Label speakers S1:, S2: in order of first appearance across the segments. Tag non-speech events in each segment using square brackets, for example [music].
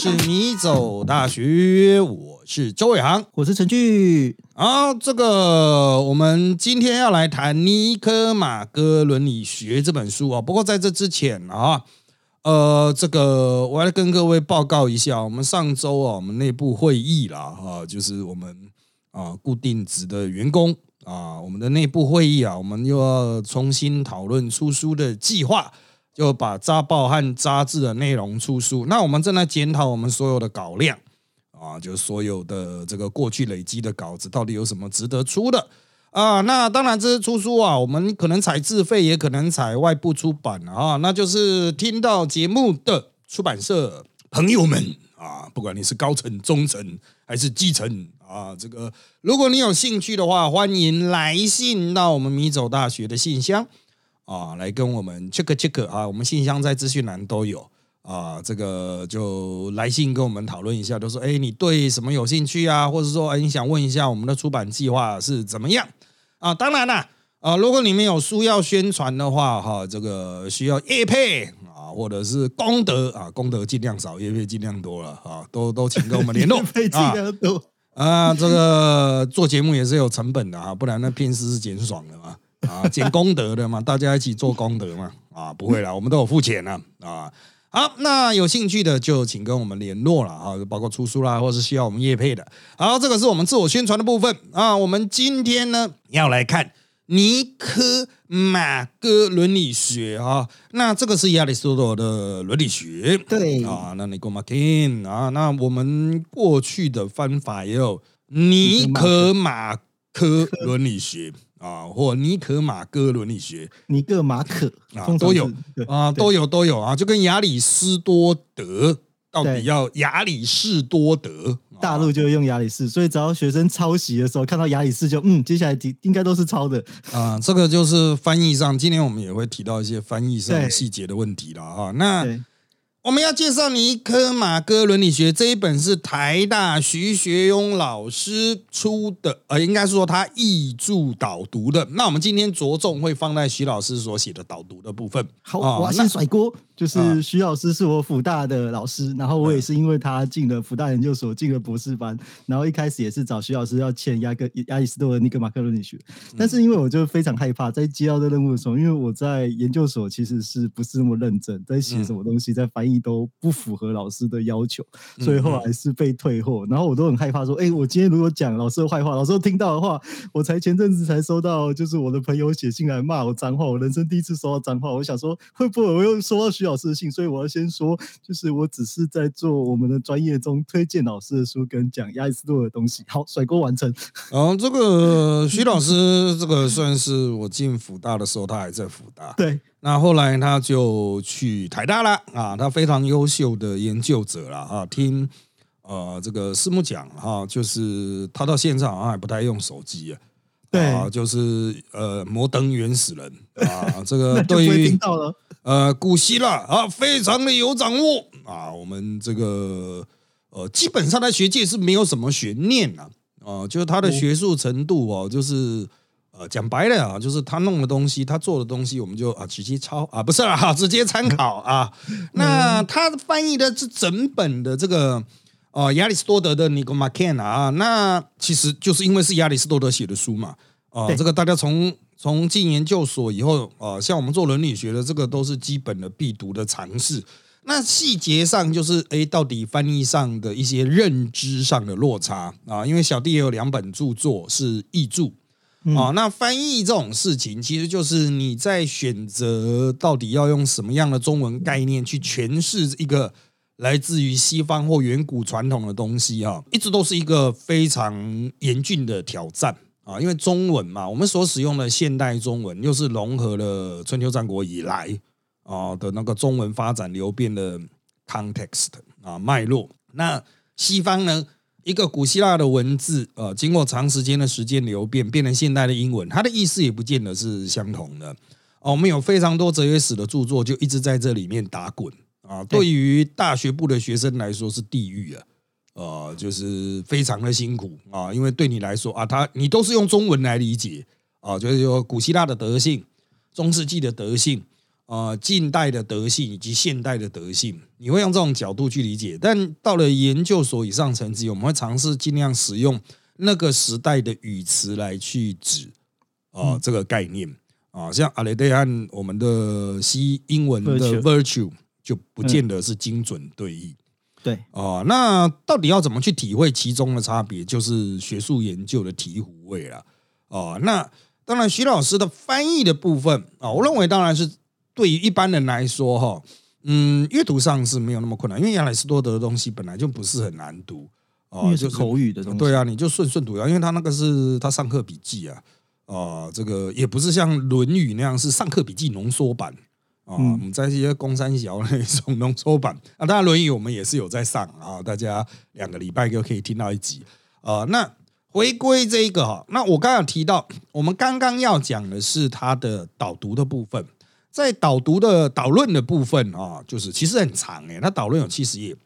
S1: 是你走大学，我是周伟航，
S2: 我是陈俊。
S1: 好，这个我们今天要来谈《尼科马哥伦理学》这本书啊。不过在这之前啊，呃，这个我要跟各位报告一下，我们上周啊，我们内部会议啦，哈，就是我们啊固定职的员工啊，我们的内部会议啊，我们又要重新讨论出书的计划。就把扎报和扎字的内容出书。那我们正在检讨我们所有的稿量啊，就所有的这个过去累积的稿子到底有什么值得出的啊？那当然，这是出书啊，我们可能采自费，也可能采外部出版啊。那就是听到节目的出版社朋友们啊，不管你是高层、中层还是基层啊，这个如果你有兴趣的话，欢迎来信到我们米走大学的信箱。啊，来跟我们 check check 啊，我们信箱在资讯栏都有啊，这个就来信跟我们讨论一下，都说哎，你对什么有兴趣啊，或者说哎，你想问一下我们的出版计划是怎么样啊？当然了啊，如果你们有书要宣传的话，哈，这个需要叶配啊，或者是功德啊，功德尽量少，叶配尽量多了啊，都都请跟我们联络 [laughs]
S2: 啊
S1: 啊，这个做节目也是有成本的啊，不然那片师是减爽的嘛。啊，[laughs] 捡功德的嘛，大家一起做功德嘛。啊，不会啦，我们都有付钱了啊。好，那有兴趣的就请跟我们联络了啊，包括出书啦，或是需要我们业配的。好，这个是我们自我宣传的部分啊。我们今天呢要来看尼科马哥伦理学啊。那这个是亚里士多德的伦理学，
S2: 对
S1: 啊。那尼科马金啊，那我们过去的方法也有尼科马科伦理学。啊，或尼可马哥伦理学，
S2: 尼克马可
S1: 啊，都有啊，都有都有啊，就跟亚里士多德到底要亚里士多德，
S2: 大陆就用亚里士，所以只要学生抄袭的时候看到亚里士，就嗯，接下来应应该都是抄的
S1: 啊。这个就是翻译上，今天我们也会提到一些翻译上细节的问题了啊。那。我们要介绍尼科马哥伦理学这一本是台大徐学庸老师出的，呃，应该是说他译著导读的。那我们今天着重会放在徐老师所写的导读的部分。
S2: 好，我要先甩锅。就是徐老师是我辅大的老师，然后我也是因为他进了辅大研究所，进了博士班，然后一开始也是找徐老师要签亚格亚里士多德那个马克伦理学，但是因为我就非常害怕在接到这任务的时候，因为我在研究所其实是不是那么认真，在写什么东西，在翻译都不符合老师的要求，所以后来是被退货，然后我都很害怕说，哎，我今天如果讲老师的坏话，老师听到的话，我才前阵子才收到，就是我的朋友写信来骂我脏话，我人生第一次收到脏话，我想说会不会我又收到徐老。老师的信，所以我要先说，就是我只是在做我们的专业中推荐老师的书跟讲亚里士多的东西。好，甩锅完成。[laughs]
S1: 哦，这个徐老师，[laughs] 这个算是我进福大的时候，他还在福大。
S2: 对，
S1: 那后来他就去台大了啊，他非常优秀的研究者了啊。听呃这个师母讲哈，就是他到现在好像还不太用手机啊。
S2: 对，
S1: 就是呃摩登原始人啊，这个 [laughs] 对于。呃，古希腊啊，非常的有掌握啊。我们这个呃，基本上在学界是没有什么悬念啊，啊，就是他的学术程度哦，就是呃，讲白了啊，就是他弄的东西，他做的东西，我们就啊直接抄啊，不是啊，[laughs] 直接参考啊。那他翻译的是整本的这个呃亚里士多德的《尼古马 can》啊，那其实就是因为是亚里士多德写的书嘛，啊，这个大家从。从进研究所以后啊，像我们做伦理学的，这个都是基本的必读的常识。那细节上就是，哎，到底翻译上的一些认知上的落差啊，因为小弟也有两本著作是译著啊。那翻译这种事情，其实就是你在选择到底要用什么样的中文概念去诠释一个来自于西方或远古传统的东西啊，一直都是一个非常严峻的挑战。啊，因为中文嘛，我们所使用的现代中文又是融合了春秋战国以来啊的那个中文发展流变的 context 啊脉络。那西方呢，一个古希腊的文字，呃，经过长时间的时间流变，变成现代的英文，它的意思也不见得是相同的。哦，我们有非常多哲学史的著作，就一直在这里面打滚啊。对于大学部的学生来说，是地狱啊。呃，就是非常的辛苦啊，因为对你来说啊，他你都是用中文来理解啊，就是说古希腊的德性、中世纪的德性呃近代的德性以及现代的德性，你会用这种角度去理解。但到了研究所以上层级，我们会尝试尽量使用那个时代的语词来去指啊这个概念啊，像阿雷德和我们的西英文的 virtue 就不见得是精准对译。
S2: 对
S1: 哦，那到底要怎么去体会其中的差别？就是学术研究的醍醐味了。哦，那当然，徐老师的翻译的部分啊，我认为当然是对于一般人来说哈，嗯，阅读上是没有那么困难，因为亚里士多德的东西本来就不是很难读
S2: 哦，就是口语的东西。
S1: 对啊，你就顺顺读啊，因为他那个是他上课笔记啊，啊，这个也不是像《论语》那样是上课笔记浓缩版。啊，我们在一些公三小那种浓缩版 [laughs] 啊，当然《论语》我们也是有在上啊，大家两个礼拜就可以听到一集啊。那回归这一个哈，那我刚刚提到，我们刚刚要讲的是它的导读的部分，在导读的导论的部分啊，就是其实很长诶，它导论有七十页。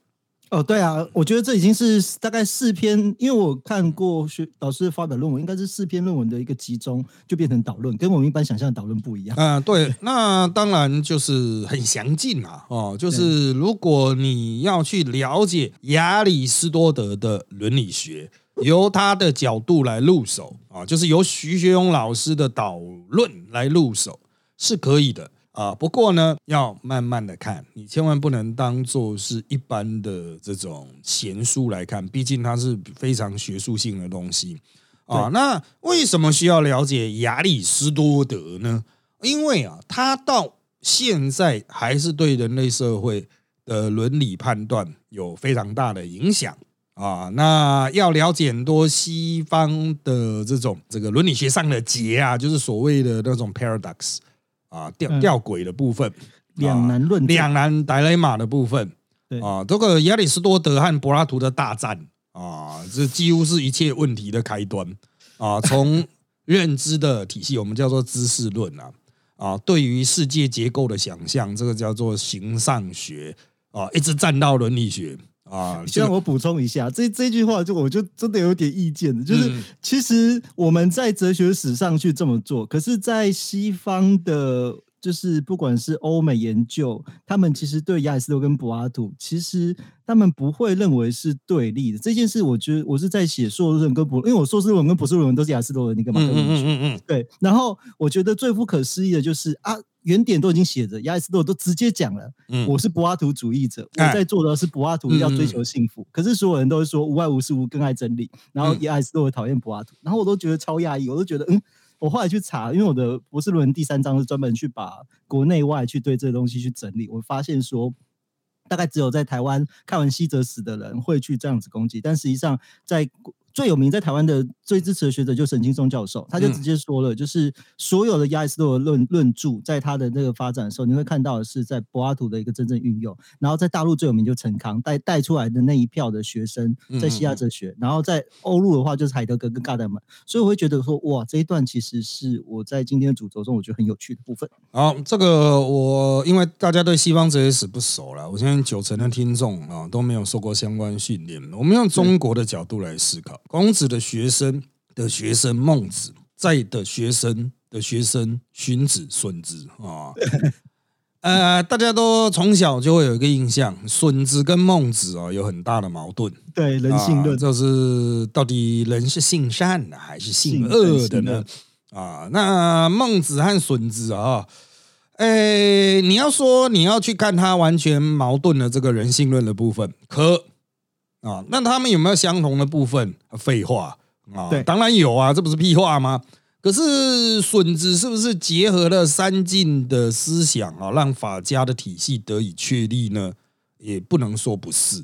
S2: 哦，对啊，我觉得这已经是大概四篇，因为我看过学导师发表论文，应该是四篇论文的一个集中，就变成导论，跟我们一般想象的导论不一样。
S1: 嗯，对，那当然就是很详尽啊，哦，就是如果你要去了解亚里士多德的伦理学，由他的角度来入手啊，就是由徐学勇老师的导论来入手是可以的。啊，不过呢，要慢慢的看，你千万不能当做是一般的这种闲书来看，毕竟它是非常学术性的东西啊。那为什么需要了解亚里士多德呢？因为啊，他到现在还是对人类社会的伦理判断有非常大的影响啊。那要了解很多西方的这种这个伦理学上的结啊，就是所谓的那种 paradox。啊，吊吊诡的部分，
S2: 两难论，
S1: 两难达雷马的部分，啊，这个亚里士多德和柏拉图的大战啊，这几乎是一切问题的开端啊。[laughs] 从认知的体系，我们叫做知识论啊，啊，对于世界结构的想象，这个叫做形上学啊，一直站到伦理学。啊，[laughs]
S2: 先让我补充一下，这这句话就我就真的有点意见的，就是其实我们在哲学史上去这么做，可是，在西方的，就是不管是欧美研究，他们其实对亚里士多跟柏拉图，其实他们不会认为是对立的。这件事，我觉得我是在写硕士论文跟博，因为我硕士论文跟博士论文都是亚里士多德，你干嘛？嗯嗯嗯嗯，对。然后我觉得最不可思议的就是啊。原点都已经写着，亚里士多德都直接讲了，我是柏拉图主义者，我在做的是柏拉图要追求幸福。可是所有人都是说无爱无事无更爱真理，然后亚里士多德讨厌柏拉图，然后我都觉得超压抑，我都觉得嗯，我后来去查，因为我的博士论文第三章是专门去把国内外去对这个东西去整理，我发现说，大概只有在台湾看完西哲史的人会去这样子攻击，但实际上在。最有名在台湾的最支持的学者就是沈金松教授，他就直接说了，就是所有的亚里士多德论论著，在他的那个发展的时候，你会看到的是在柏拉图的一个真正运用。然后在大陆最有名就陈康带带出来的那一票的学生，在西亚哲学，然后在欧陆的话就是海德格跟嘎德曼。所以我会觉得说，哇，这一段其实是我在今天的主轴中我觉得很有趣的部分。
S1: 好，这个我因为大家对西方哲学史不熟了，我相信九成的听众啊都没有受过相关训练，我们用中国的角度来思考。孔子的学生的学生孟子，在的学生的学生荀子、孙子啊，[laughs] 呃，大家都从小就会有一个印象，孙子跟孟子啊有很大的矛盾。
S2: 对人性论，
S1: 就是到底人是性善的还是性恶的呢？啊，那孟子和孙子啊，哎，你要说你要去看他完全矛盾的这个人性论的部分，可。啊，那他们有没有相同的部分？废话啊，
S2: 对，
S1: 当然有啊，这不是屁话吗？可是笋子是不是结合了三晋的思想啊，让法家的体系得以确立呢？也不能说不是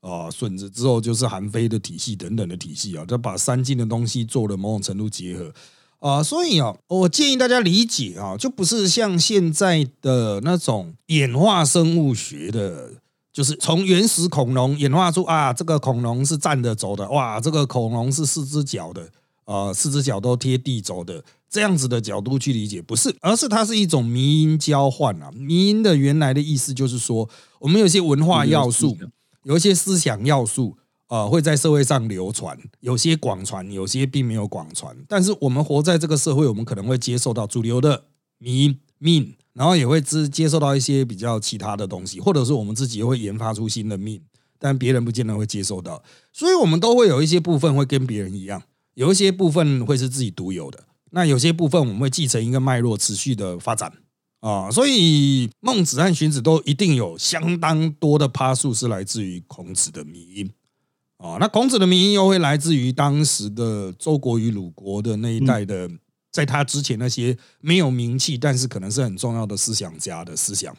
S1: 啊。笋子之后就是韩非的体系等等的体系啊，他把三晋的东西做了某种程度结合啊，所以啊，我建议大家理解啊，就不是像现在的那种演化生物学的。就是从原始恐龙演化出啊，这个恐龙是站着走的，哇，这个恐龙是四只脚的，呃，四只脚都贴地走的，这样子的角度去理解不是，而是它是一种迷因交换啊。迷因的原来的意思就是说，我们有些文化要素，有一些思想要素呃，会在社会上流传，有些广传，有些并没有广传。但是我们活在这个社会，我们可能会接受到主流的迷因。命，然后也会接接受到一些比较其他的东西，或者是我们自己会研发出新的命，但别人不见得会接受到，所以我们都会有一些部分会跟别人一样，有一些部分会是自己独有的，那有些部分我们会继承一个脉络，持续的发展啊。所以孟子和荀子都一定有相当多的趴数是来自于孔子的迷因啊。那孔子的迷因又会来自于当时的周国与鲁国的那一代的。在他之前，那些没有名气，但是可能是很重要的思想家的思想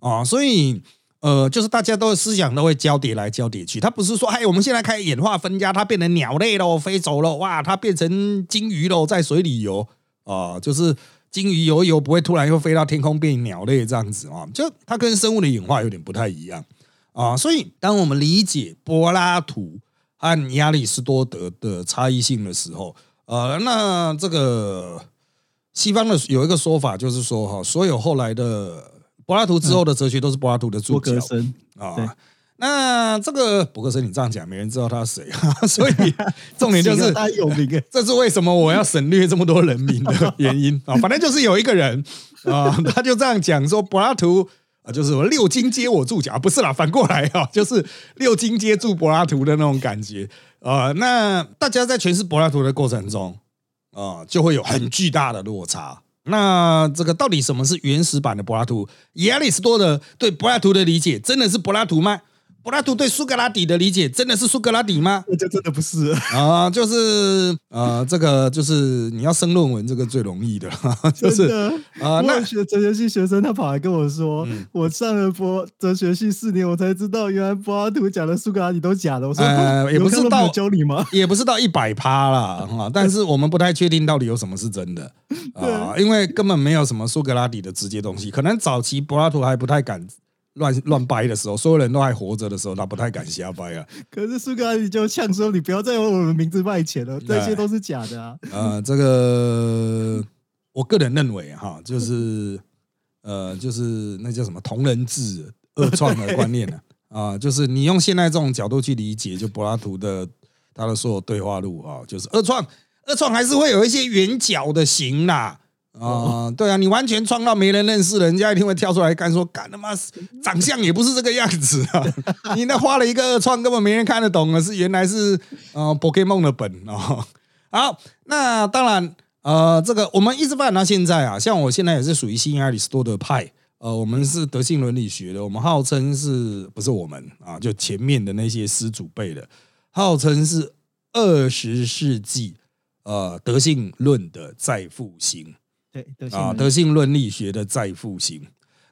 S1: 啊，所以呃，就是大家都思想都会交叠来交叠去。他不是说，哎，我们现在开始演化分家，它变成鸟类喽，飞走了，哇，它变成金鱼喽，在水里游啊，就是金鱼游游不会突然又飞到天空变鸟类这样子啊，就它跟生物的演化有点不太一样啊。所以，当我们理解柏拉图和亚里士多德的差异性的时候，呃，那这个西方的有一个说法，就是说哈，所有后来的柏拉图之后的哲学都是柏拉图的注脚啊。那这个柏格森，你这样讲，没人知道他是谁啊。所以 [laughs] 重点就是
S2: 他有名，
S1: 这是为什么我要省略这么多人名的原因啊。反正就是有一个人啊，他就这样讲说，柏拉图啊，就是六经皆我注脚，不是啦，反过来啊，就是六经皆注柏拉图的那种感觉。啊，那大家在诠释柏拉图的过程中，啊，就会有很巨大的落差。那这个到底什么是原始版的柏拉图？亚里士多德对柏拉图的理解，真的是柏拉图吗？柏拉图对苏格拉底的理解真的是苏格拉底吗？
S2: 那就真的不是
S1: 啊，就是呃，这个就是你要升论文，这个最容易的，[laughs] 就是
S2: 啊。那学哲学系学生，他跑来跟我说，我上了博哲学系四年，我才知道原来柏拉图讲的苏格拉底都假的。我说
S1: 也不是到
S2: 教你吗？[laughs]
S1: 也不是到一百趴啦，哈，但是 [laughs] 我们不太确定到底有什么是真的啊，因为根本没有什么苏格拉底的直接东西，可能早期柏拉图还不太敢。乱乱掰的时候，所有人都还活着的时候，他不太敢瞎掰啊。
S2: 可是苏格拉底就呛说：“你不要再用我们名字卖钱了，这些都是假的啊。”
S1: 呃，这个我个人认为哈，就是呃，就是那叫什么同人志二创的观念呢？啊，就是你用现在这种角度去理解，就柏拉图的他的所有对话录啊，就是二创，二创还是会有一些圆角的形啦。啊，对啊，你完全创到没人认识，人家一定会跳出来干说，干他妈长相也不是这个样子啊！你那画了一个二创，根本没人看得懂啊，是原来是呃 p o k e m o n 的本啊。好，那当然呃，这个我们一直发展到现在啊，像我现在也是属于新亚里士多德派，呃，我们是德性伦理学的，我们号称是不是我们啊？就前面的那些师祖辈的，号称是二十世纪呃德性论的再复兴。
S2: 啊，
S1: 德性伦理学的再复兴。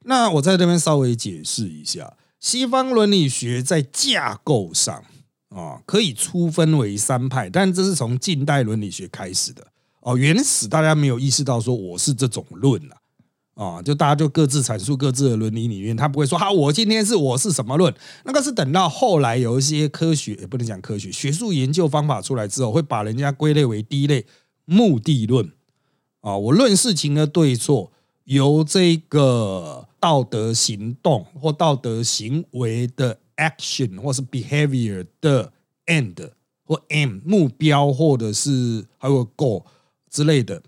S1: 那我在这边稍微解释一下，西方伦理学在架构上啊，可以粗分为三派，但这是从近代伦理学开始的哦。原始大家没有意识到说我是这种论啊，啊，就大家就各自阐述各自的伦理理念，他不会说哈，我今天是我是什么论，那个是等到后来有一些科学也不能讲科学学术研究方法出来之后，会把人家归类为第一类目的论。啊，我论事情的对错，由这个道德行动或道德行为的 action 或是 behavior 的 end 或 m 目标，或者是还有 goal 之类的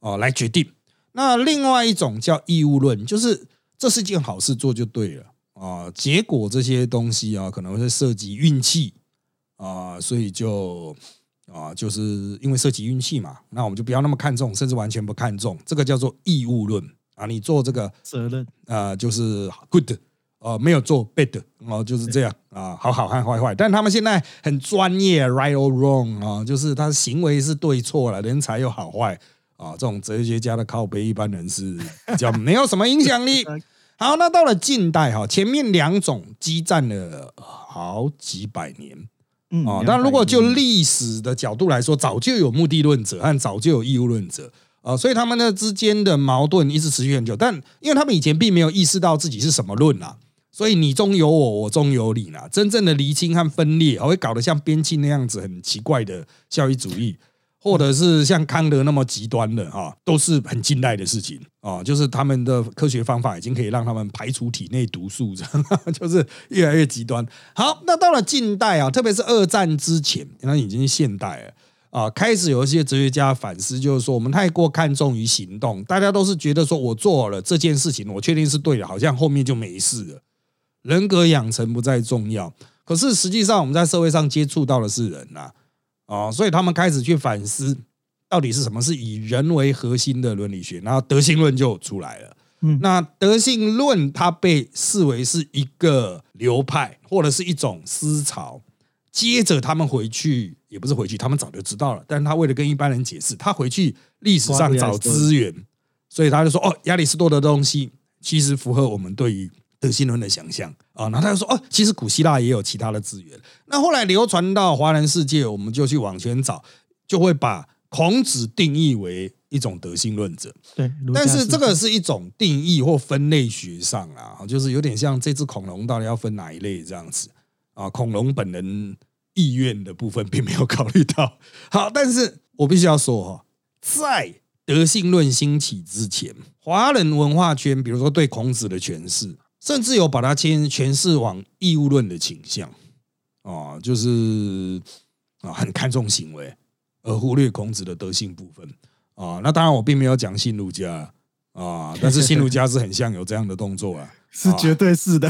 S1: 啊来决定。那另外一种叫义务论，就是这是件好事做就对了啊，结果这些东西啊可能会涉及运气啊，所以就。啊，就是因为涉及运气嘛，那我们就不要那么看重，甚至完全不看重，这个叫做义务论啊。你做这个
S2: 责任
S1: 啊，就是 good 啊，没有做 bad 哦，就是这样啊，好好和坏坏。但他们现在很专业，right or wrong 啊，就是他行为是对错了，人才有好坏啊。这种哲学家的靠背，一般人是叫没有什么影响力。[laughs] 好，那到了近代哈，前面两种激战了好几百年。哦，但如果就历史的角度来说，早就有目的论者和早就有义务论者啊，所以他们的之间的矛盾一直持续很久。但因为他们以前并没有意识到自己是什么论啊，所以你中有我，我中有你啦。真正的厘清和分裂，会搞得像边沁那样子很奇怪的效益主义。或者是像康德那么极端的哈，都是很近代的事情啊。就是他们的科学方法已经可以让他们排除体内毒素，这样 [laughs] 就是越来越极端。好，那到了近代啊，特别是二战之前，那已经是现代了。啊，开始有一些哲学家反思，就是说我们太过看重于行动，大家都是觉得说我做了这件事情，我确定是对的，好像后面就没事了。人格养成不再重要，可是实际上我们在社会上接触到的是人呐，啊，所以他们开始去反思，到底是什么是以人为核心的伦理学，然后德性论就出来了。嗯，那德性论它被视为是一个流派或者是一种思潮，接着他们回去也不是回去，他们早就知道了，但是他为了跟一般人解释，他回去历史上找资源，所以他就说哦，亚里士多德的东西其实符合我们对于德性论的想象啊，然后他就说哦，其实古希腊也有其他的资源，那后来流传到华人世界，我们就去往前找，就会把孔子定义为。一种德性论者，
S2: 对，
S1: 但是这个是一种定义或分类学上啊，就是有点像这只恐龙到底要分哪一类这样子啊？恐龙本人意愿的部分并没有考虑到。[laughs] 好，但是我必须要说哈，在德性论兴起之前，华人文化圈，比如说对孔子的诠释，甚至有把它牵诠释往义务论的倾向啊，就是啊，很看重行为而忽略孔子的德性部分。啊，那当然我并没有讲信儒家啊，[laughs] 但是信儒家是很像有这样的动作啊，[laughs]
S2: 是绝对是的。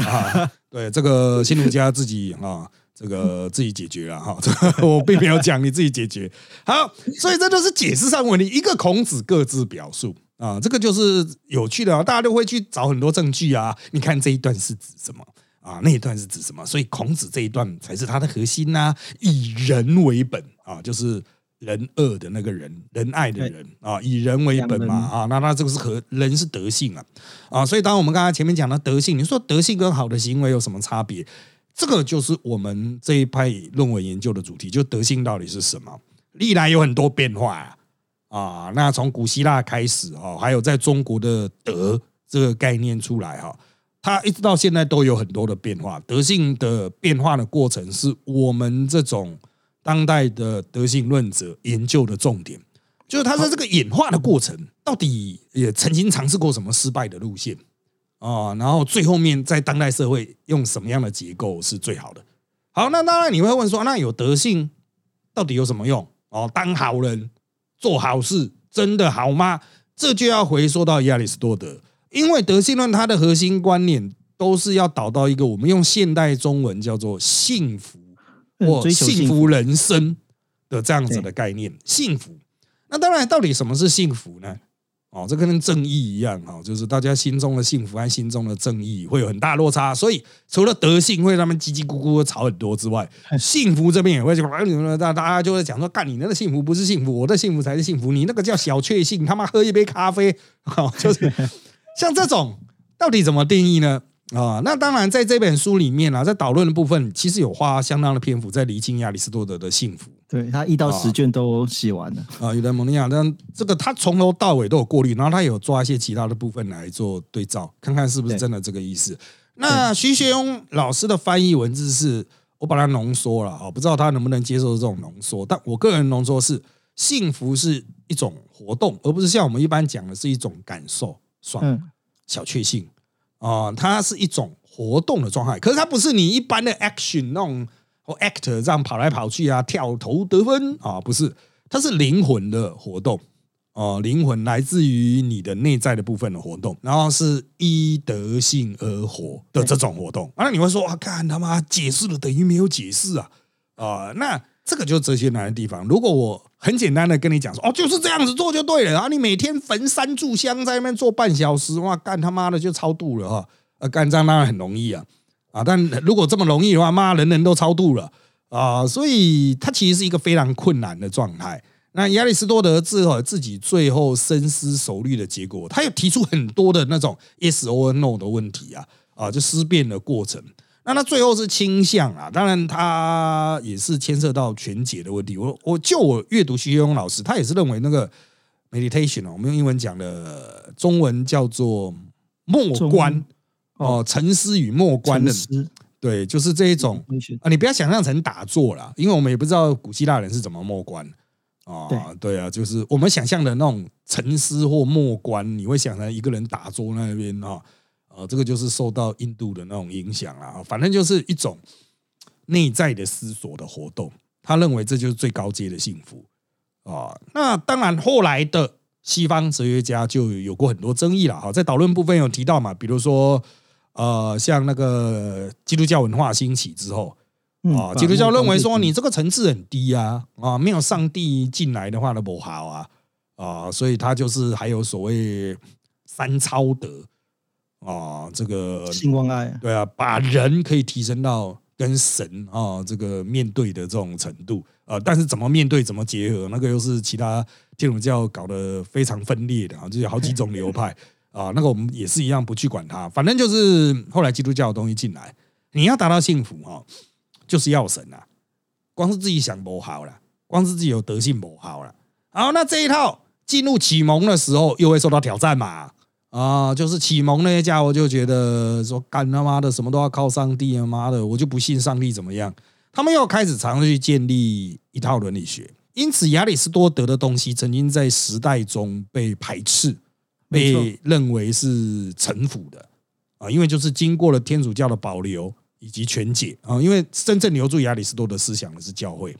S1: 对，这个信儒家自己啊，这个自己解决了哈，[laughs] 我并没有讲你自己解决。好，所以这就是解释上问题，一个孔子各自表述啊，这个就是有趣的啊，大家都会去找很多证据啊。你看这一段是指什么啊？那一段是指什么？所以孔子这一段才是他的核心呐，以人为本啊，就是。仁恶的那个人，仁爱的人啊，以人为本嘛啊，那那这个是和人是德性啊啊，所以当我们刚才前面讲的德性，你说德性跟好的行为有什么差别？这个就是我们这一派论文研究的主题，就德性到底是什么？历来有很多变化啊，啊那从古希腊开始啊，还有在中国的德这个概念出来哈，它一直到现在都有很多的变化。德性的变化的过程，是我们这种。当代的德性论者研究的重点，就是他在这个演化的过程，到底也曾经尝试过什么失败的路线啊？然后最后面在当代社会用什么样的结构是最好的？好，那当然你会问说，那有德性到底有什么用？哦，当好人做好事真的好吗？这就要回溯到亚里士多德，因为德性论它的核心观念都是要导到一个我们用现代中文叫做幸福。或幸福人生的这样子的概念，幸福。那当然，到底什么是幸福呢？哦，这跟正义一样哈，就是大家心中的幸福和心中的正义会有很大落差。所以，除了德性会他们叽叽咕咕吵很多之外，幸福这边也会就大大家就会讲说，干你那个幸福不是幸福，我的幸福才是幸福。你那个叫小确幸，他妈喝一杯咖啡，好，就是 [laughs] 像这种，到底怎么定义呢？啊，那当然，在这本书里面啊，在导论的部分，其实有花相当的篇幅在厘清亚里士多德的幸福。
S2: 对他一到十卷都写完了。
S1: 啊，有的蒙尼亚，但这个他从头到尾都有过滤，然后他有抓一些其他的部分来做对照，看看是不是真的这个意思。那徐学庸老师的翻译文字是我把它浓缩了啊，不知道他能不能接受这种浓缩，但我个人浓缩是幸福是一种活动，而不是像我们一般讲的是一种感受，爽小确幸。啊，它是一种活动的状态，可是它不是你一般的 action 那种或 actor 这样跑来跑去啊，跳投得分啊，不是，它是灵魂的活动哦，灵魂来自于你的内在的部分的活动，然后是依德性而活的这种活动。那你会说啊，看他妈解释了等于没有解释啊啊，那这个就是哲学难的地方。如果我很简单的跟你讲说，哦，就是这样子做就对了。然后你每天焚三炷香在那边做半小时，哇，干他妈的就超度了哈！呃，干这样当然很容易啊，啊，但如果这么容易的话，妈，人人都超度了啊！所以它其实是一个非常困难的状态。那亚里士多德自后自己最后深思熟虑的结果，他又提出很多的那种 yes or no 的问题啊，啊，就思辨的过程。那他最后是倾向啊，当然他也是牵涉到全解的问题。我我就我阅读徐勇老师，他也是认为那个 meditation 我们用英文讲的，中文叫做默观哦，沉思与默观的，对，就是这一种。啊，你不要想象成打坐啦，因为我们也不知道古希腊人是怎么默观。啊，对。啊，就是我们想象的那种沉思或默观，你会想成一个人打坐那边啊。啊，这个就是受到印度的那种影响啊，反正就是一种内在的思索的活动。他认为这就是最高阶的幸福。啊。那当然，后来的西方哲学家就有过很多争议了哈，在导论部分有提到嘛，比如说呃，像那个基督教文化兴起之后啊，基督教认为说你这个层次很低啊啊，没有上帝进来的话都不好啊啊，所以他就是还有所谓三超德啊，这个
S2: 性望爱
S1: 对啊，把人可以提升到。跟神啊，这个面对的这种程度啊，但是怎么面对，怎么结合，那个又是其他天主教搞得非常分裂的啊，就有好几种流派 [laughs] 啊，那个我们也是一样不去管它，反正就是后来基督教的东西进来，你要达到幸福哈，就是要神啊，光是自己想不好了，光是自己有德性不好了，好，那这一套进入启蒙的时候又会受到挑战嘛。啊，就是启蒙那些家伙就觉得说干他妈的什么都要靠上帝啊，妈的我就不信上帝怎么样？他们又开始尝试去建立一套伦理学，因此亚里士多德的东西曾经在时代中被排斥，被认为是臣服的啊，因为就是经过了天主教的保留以及全解啊，因为真正留住亚里士多德思想的是教会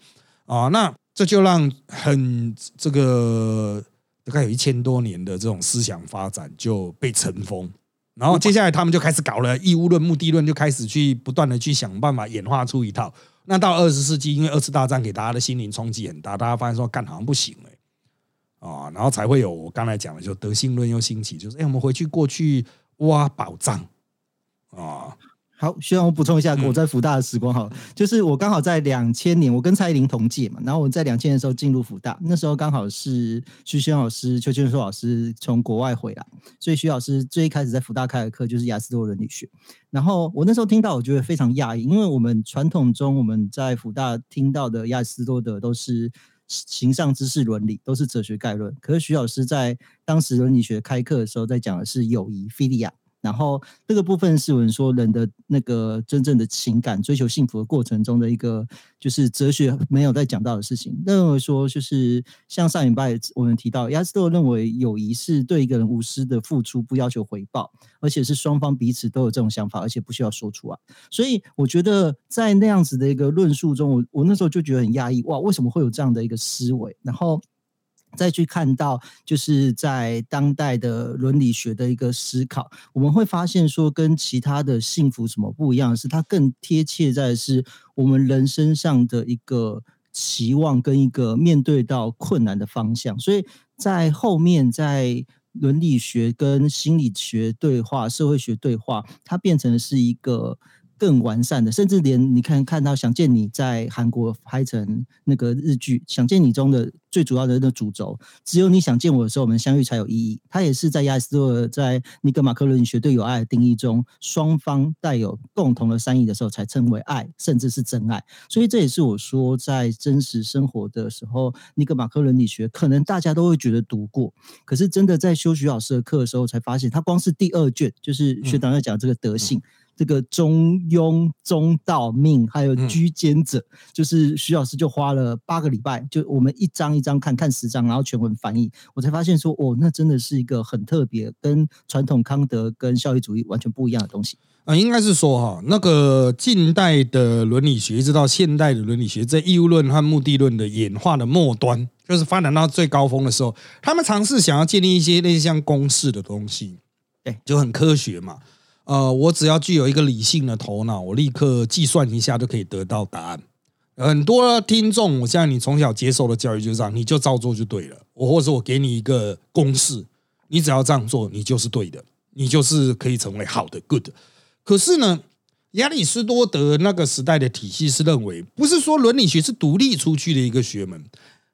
S1: 啊，那这就让很这个。大概有一千多年的这种思想发展就被尘封，然后接下来他们就开始搞了义务论、目的论，就开始去不断的去想办法演化出一套。那到二十世纪，因为二次大战给大家的心灵冲击很大，大家发现说干好像不行哎，啊，然后才会有我刚才讲的，就德性论又兴起，就是哎，我们回去过去挖宝藏啊。
S2: 好，需要我补充一下我在福大的时光哈，就是我刚好在两千年，我跟蔡依林同届嘛，然后我在两千年的时候进入福大，那时候刚好是徐轩老师、邱建硕老师从国外回来，所以徐老师最一开始在福大开的课就是亚斯多伦理学，然后我那时候听到，我觉得非常讶异，因为我们传统中我们在福大听到的亚斯多德都是形上知识伦理，都是哲学概论，可是徐老师在当时伦理学开课的时候，在讲的是友谊、菲利亚。然后这个部分是我们说人的那个真正的情感追求幸福的过程中的一个，就是哲学没有在讲到的事情。认为说就是像上礼拜我们提到，亚斯多认为友谊是对一个人无私的付出，不要求回报，而且是双方彼此都有这种想法，而且不需要说出来。所以我觉得在那样子的一个论述中，我我那时候就觉得很压抑，哇，为什么会有这样的一个思维？然后。再去看到，就是在当代的伦理学的一个思考，我们会发现说，跟其他的幸福什么不一样，是它更贴切在是我们人身上的一个期望跟一个面对到困难的方向。所以在后面，在伦理学跟心理学对话、社会学对话，它变成是一个。更完善的，甚至连你看看到《想见你》在韩国拍成那个日剧，《想见你》中的最主要的那主轴，只有你想见我的时候，我们相遇才有意义。它也是在亚里士多德在尼格马克伦理学对有爱的定义中，双方带有共同的善意的时候，才称为爱，甚至是真爱。所以这也是我说，在真实生活的时候，尼格马克伦理学可能大家都会觉得读过，可是真的在修徐老师的课的时候，才发现他光是第二卷，就是学长在讲这个德性。这个中庸、中道、命，还有居间者，就是徐老师就花了八个礼拜，就我们一张一张看看十张，然后全文翻译，我才发现说，哦，那真的是一个很特别，跟传统康德跟效益主义完全不一样的东西。
S1: 啊，应该是说哈，那个近代的伦理学，一直到现代的伦理学，在义务论和目的论的演化的末端，就是发展到最高峰的时候，他们尝试想要建立一些类似像公式的东西，
S2: 对，
S1: 就很科学嘛。呃，我只要具有一个理性的头脑，我立刻计算一下就可以得到答案。很多听众，我像你从小接受的教育就是这样，你就照做就对了。我或者我给你一个公式，你只要这样做，你就是对的，你就是可以成为好的 good。可是呢，亚里士多德那个时代的体系是认为，不是说伦理学是独立出去的一个学门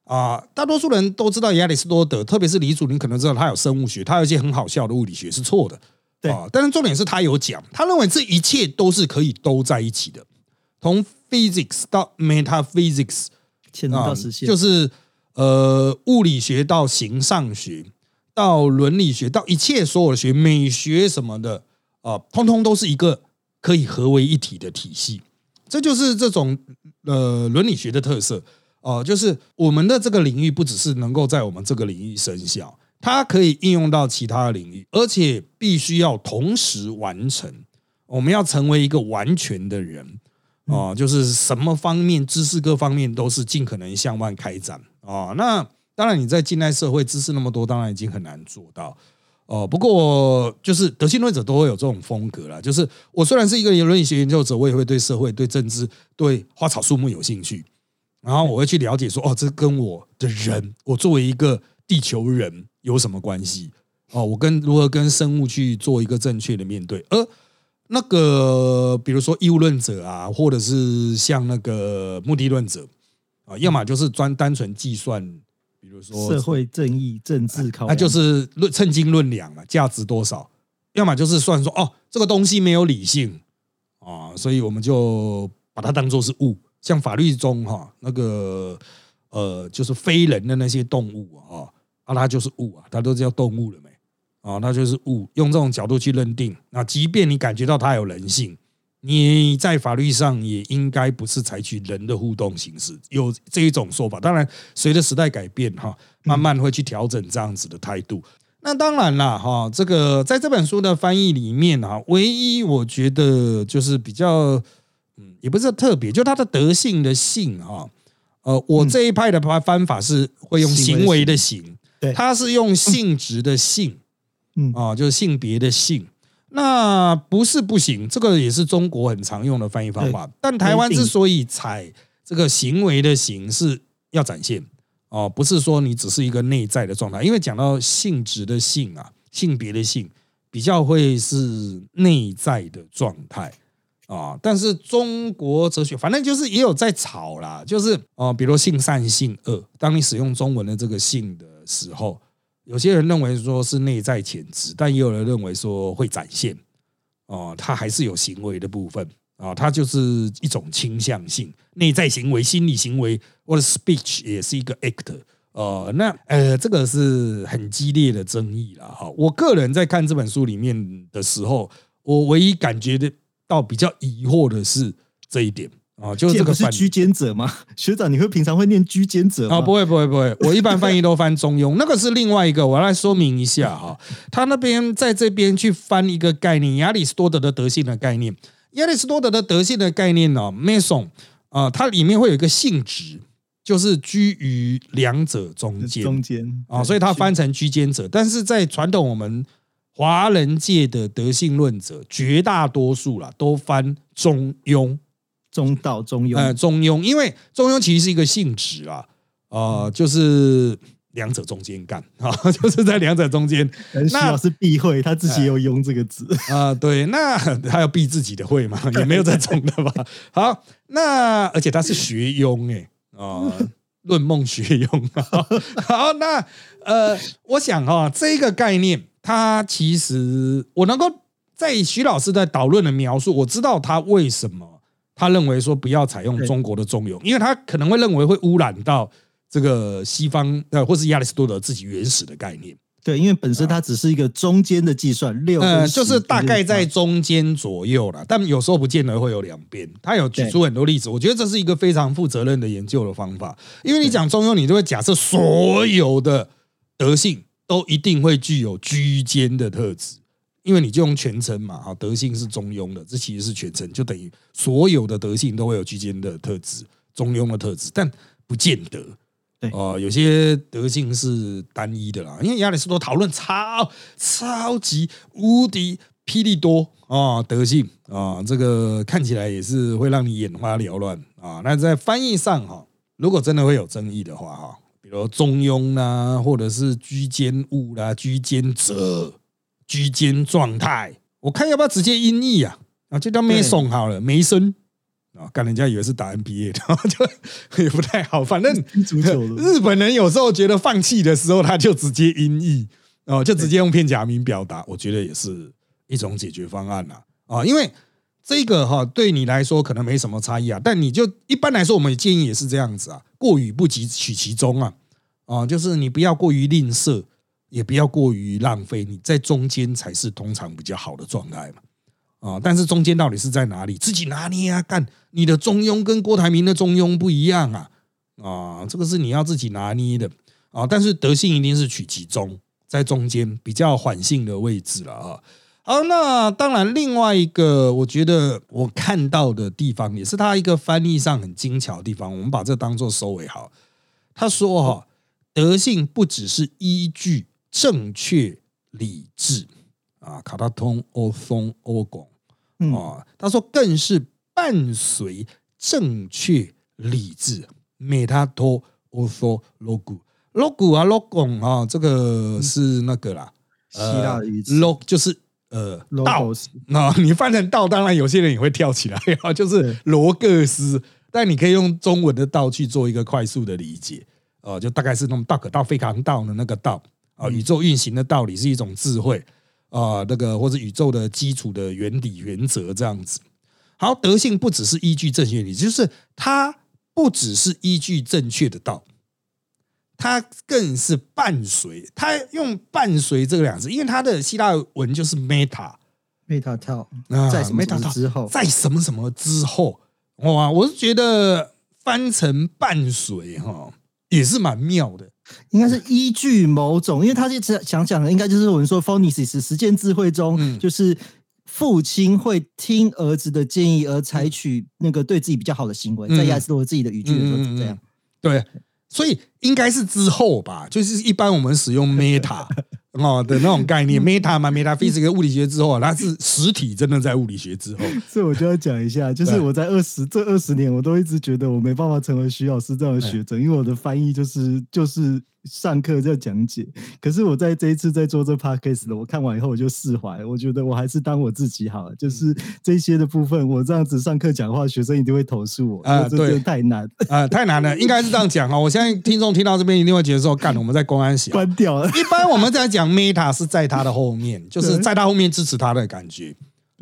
S1: 啊。大多数人都知道亚里士多德，特别是李主，你可能知道他有生物学，他有一些很好笑的物理学是错的。啊！但是重点是他有讲，他认为这一切都是可以都在一起的，从 physics 到 metaphysics，
S2: 啊，
S1: 就是呃物理学到形上学，到伦理学，到一切所有的学，美学什么的啊，通通都是一个可以合为一体的体系。这就是这种呃伦理学的特色哦，就是我们的这个领域不只是能够在我们这个领域生效。它可以应用到其他领域，而且必须要同时完成。我们要成为一个完全的人啊，就是什么方面知识各方面都是尽可能向外开展啊。那当然，你在近代社会知识那么多，当然已经很难做到哦。不过，就是德性论者都会有这种风格啦。就是我虽然是一个伦理学研究者，我也会对社会、对政治、对花草树木有兴趣。然后我会去了解说，哦，这跟我的人，我作为一个地球人有什么关系？哦，我跟如何跟生物去做一个正确的面对？而那个，比如说义务论者啊，或者是像那个目的论者啊，要么就是专单纯计算，比如说
S2: 社会正义、政治考，
S1: 那就是论称斤论两嘛，价值多少？要么就是算说，哦，这个东西没有理性啊，所以我们就把它当做是物。像法律中哈那个呃，就是非人的那些动物啊，啊，它就是物啊，它都叫动物了没？啊，那就是物。用这种角度去认定，那即便你感觉到它有人性，你在法律上也应该不是采取人的互动形式，有这一种说法。当然，随着时代改变哈，慢慢会去调整这样子的态度。那当然了哈，这个在这本书的翻译里面啊，唯一我觉得就是比较。嗯，也不是特别，就它的德性的性哈，呃，我这一派的方方法是会用行为的行，
S2: 对，
S1: 他是用性质的性，嗯。啊，就是性别的性，那不是不行，这个也是中国很常用的翻译方法。但台湾之所以采这个行为的形，是要展现哦，不是说你只是一个内在的状态，因为讲到性质的性啊，性别的性比较会是内在的状态。啊，但是中国哲学反正就是也有在吵啦，就是哦，比如性善性恶，当你使用中文的这个性的时候，有些人认为说是内在潜质，但也有人认为说会展现，哦，他还是有行为的部分啊，他就是一种倾向性内在行为、心理行为，或者 speech 也是一个 act，呃，那呃，这个是很激烈的争议了哈。我个人在看这本书里面的时候，我唯一感觉的。到比较疑惑的是这一点啊，就是这个
S2: 是居间者吗？[laughs] 学长，你会平常会念居间者啊？
S1: 不会，不会，不会。[laughs] 我一般翻译都翻中庸，那个是另外一个。我要来说明一下哈，他那边在这边去翻一个概念，亚里士多德的德性的概念。亚里士多德的德性的概念呢，meson 啊，它里面会有一个性质，就是居于两者中间，
S2: 中间
S1: 啊，所以它翻成居间者。但是在传统我们。华人界的德性论者，绝大多数啦都翻中庸、
S2: 中道、中庸。
S1: 呃，中庸，因为中庸其实是一个性质啊，呃，就是两者中间干 [laughs] 啊，就是在两者中间。
S2: 那是避讳，他自己有庸这个字 [laughs]
S1: 啊。对，那 [laughs] 他要避自己的讳嘛，也没有这种的吧？好，那而且他是学庸哎啊，论梦学庸。好，那呃，我想哈，这个概念。他其实，我能够在徐老师在导论的描述，我知道他为什么他认为说不要采用中国的中庸，因为他可能会认为会污染到这个西方呃，或是亚里士多德自己原始的概念。
S2: 对，因为本身它只是一个中间的计算，六呃，
S1: 就是大概在中间左右了，但有时候不见得会有两边。他有举出很多例子，我觉得这是一个非常负责任的研究的方法，因为你讲中庸，你就会假设所有的德性。都一定会具有居间的特质，因为你就用全称嘛，哈，德性是中庸的，这其实是全称，就等于所有的德性都会有居间的特质，中庸的特质，但不见得，
S2: 对，
S1: 哦，有些德性是单一的啦，因为亚里士多讨论超超级无敌霹雳多啊，德性啊，这个看起来也是会让你眼花缭乱啊，那在翻译上哈，如果真的会有争议的话哈。比如中庸啦，或者是居间物啦、居间者、居间状态，我看要不要直接音译啊？啊，就叫没送好了，没生啊，干人家以为是打 NBA 的，就也不太好。反正日本人有时候觉得放弃的时候，他就直接音译哦，就直接用片假名表达，我觉得也是一种解决方案呐啊，因为这个哈对你来说可能没什么差异啊，但你就一般来说，我们建议也是这样子啊。过于不及取其中啊，啊，就是你不要过于吝啬，也不要过于浪费，你在中间才是通常比较好的状态嘛，啊，但是中间到底是在哪里，自己拿捏啊，干你的中庸跟郭台铭的中庸不一样啊，啊，这个是你要自己拿捏的啊，但是德性一定是取其中，在中间比较缓性的位置了啊。好，那当然，另外一个我觉得我看到的地方，也是他一个翻译上很精巧的地方。我们把这当做收尾好。他说哈，德性不只是依据正确理智。啊，卡达通欧松欧拱啊，他说更是伴随正确理智。美他托欧松 logo logo 啊 logo 啊，这个是那个啦，
S2: 希腊语词
S1: log 就是呃道，那你翻成道，当然有些人也会跳起来。[laughs] 啊，就是罗格斯。但你可以用中文的道去做一个快速的理解，呃，就大概是那种道可道非常道的那个道啊，宇宙运行的道理是一种智慧啊，那个或者宇宙的基础的原理原则这样子。好，德性不只是依据正确理，就是它不只是依据正确的道，它更是伴随。它用伴随这个两字，因为它的希腊文就是 meta，meta
S2: 跳在什么之后，
S1: 在什么什么之后。哇，我是觉得翻成伴随哈也是蛮妙的，
S2: 应该是依据某种，因为他就想讲的应该就是我们说 phonics 实践智慧中，就是父亲会听儿子的建议而采取那个对自己比较好的行为，在亚里士多德自己的语句的时候是这样，
S1: 对，所以应该是之后吧，就是一般我们使用 [laughs] meta。哦的那种概念，[laughs] meta 嘛，meta physics 物理学之后，它是实体，真的在物理学之后。[laughs]
S2: 所以我就要讲一下，就是我在二十这二十年，我都一直觉得我没办法成为徐老师这样的学者，因为我的翻译就是就是。上课在讲解，可是我在这一次在做这 podcast 的，我看完以后我就释怀，我觉得我还是当我自己好了，就是这些的部分，我这样子上课讲话，学生一定会投诉我啊，对，太难 [laughs]
S1: 啊，太难了，应该是这样讲啊。我相信听众听到这边一定会觉得说，干，我们在公安写
S2: 关掉了。
S1: 一般我们在讲 Meta 是在他的后面，就是在他后面支持他的感觉。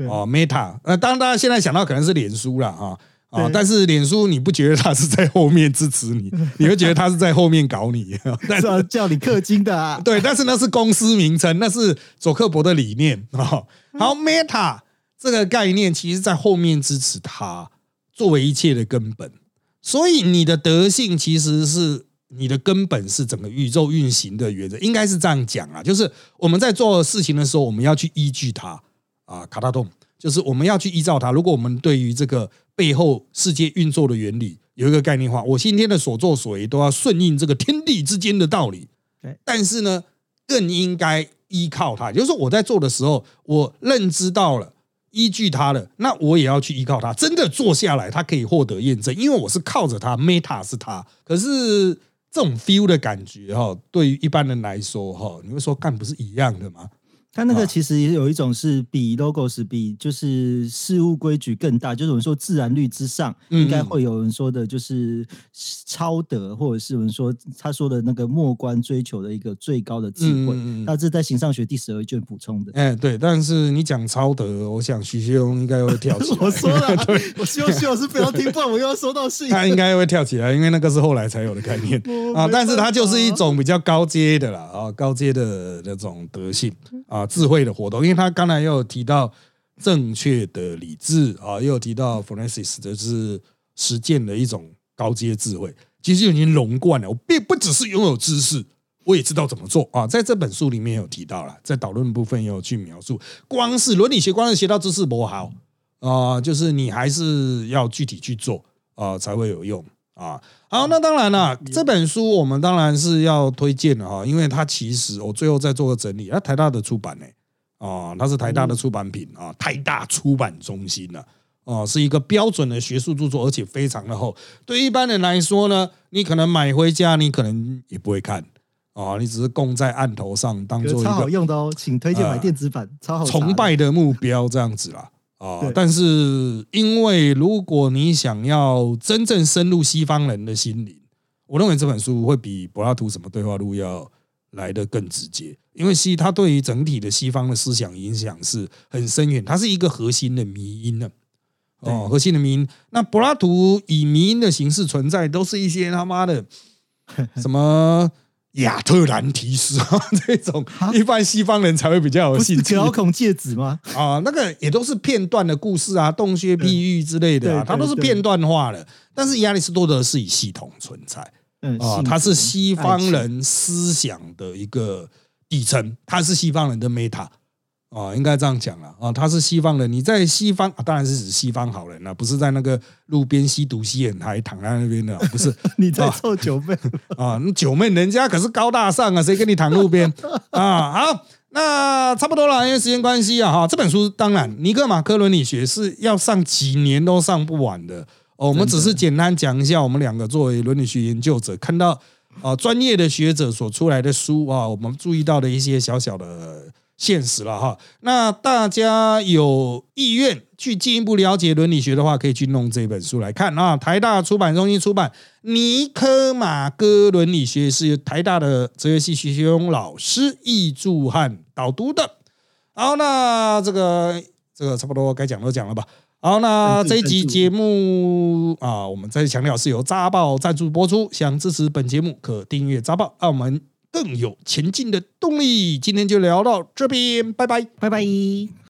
S1: 哦，Meta，呃，当然大家现在想到可能是脸书了哈。啊！但是脸书你不觉得他是在后面支持你，[laughs] 你会觉得他是在后面搞你，
S2: 但 [laughs] 是叫你氪金的啊。[laughs]
S1: 对，但是那是公司名称，那是佐克伯的理念啊。好，Meta 这个概念其实在后面支持他作为一切的根本，所以你的德性其实是你的根本，是整个宇宙运行的原则，应该是这样讲啊。就是我们在做事情的时候，我们要去依据它啊，卡大洞。就是我们要去依照它。如果我们对于这个背后世界运作的原理有一个概念化，我今天的所作所为都要顺应这个天地之间的道理。
S2: 对，
S1: 但是呢，更应该依靠它。就是说，我在做的时候，我认知到了，依据它了，那我也要去依靠它。真的做下来，它可以获得验证，因为我是靠着它，Meta 是它。可是这种 feel 的感觉哈，对于一般人来说哈，你会说干不是一样的吗？
S2: 它那个其实也有一种是比 logos 比就是事物规矩更大，就是我们说自然律之上，应该会有人说的就是超德，或者是我们说他说的那个末观追求的一个最高的智慧。那这在形上学第十二卷补充的。
S1: 哎，对，但是你讲超德，我想徐学荣应该会跳起来。[laughs]
S2: 我说了，[laughs] 我希望徐老师不要听，不然我又要收到信。
S1: 他应该会跳起来，因为那个是后来才有的概念 [laughs] 啊。但是它就是一种比较高阶的啦，啊，高阶的那种德性啊。智慧的活动，因为他刚才又有提到正确的理智啊，又有提到 f o r e n s i s 的是实践的一种高阶智慧，其实已经融贯了。我并不只是拥有知识，我也知道怎么做啊。在这本书里面有提到了，在导论部分也有去描述，光是伦理学，光是学到知识不好啊，就是你还是要具体去做啊，才会有用。啊，好，那当然了，这本书我们当然是要推荐的哈，因为它其实我最后再做个整理，啊，台大的出版呢，啊，它是台大的出版品啊，台大出版中心的，哦，是一个标准的学术著作，而且非常的厚。对一般人来说呢，你可能买回家，你可能也不会看，啊，你只是供在案头上，当做一个
S2: 超好用的哦，请推荐买电子版，超好
S1: 崇拜的目标这样子啦。啊！但是，因为如果你想要真正深入西方人的心灵，我认为这本书会比柏拉图什么对话录要来的更直接。因为西，他对于整体的西方的思想影响是很深远，它是一个核心的迷因呢。哦，核心的迷因。那柏拉图以迷因的形式存在，都是一些他妈的 [laughs] 什么？亚特兰提斯啊，[laughs] 这种一般西方人才会比较有兴趣。
S2: 遥控戒指吗？
S1: 啊，那个也都是片段的故事啊，洞穴碧玉之类的啊，它都是片段化的。但是亚里士多德是以系统存在，啊，它是西方人思想的一个底层，它是西方人的 meta 啊，应该这样讲了啊，他是西方人，你在西方当然是指西方好人了，不是在那个路边吸毒吸烟还躺在那边的，不是 [laughs]
S2: 你在臭九妹 [laughs]
S1: 啊？九妹人家可是高大上啊，谁跟你躺路边啊？好，那差不多了，因为时间关系啊，哈，这本书当然尼克马克伦理学是要上几年都上不完的哦，我们只是简单讲一下，我们两个作为伦理学研究者看到啊专业的学者所出来的书啊，我们注意到的一些小小的。现实了哈，那大家有意愿去进一步了解伦理学的话，可以去弄这本书来看啊。台大出版中心出版《尼科马哥伦理学》，是台大的哲学系学勇老师译著和导读的。好，那这个这个差不多该讲都讲了吧。好，那这一集节目啊，我们再强调是由扎报赞助播出，想支持本节目可订阅扎报澳门。更有前进的动力。今天就聊到这边，拜拜，
S2: 拜拜。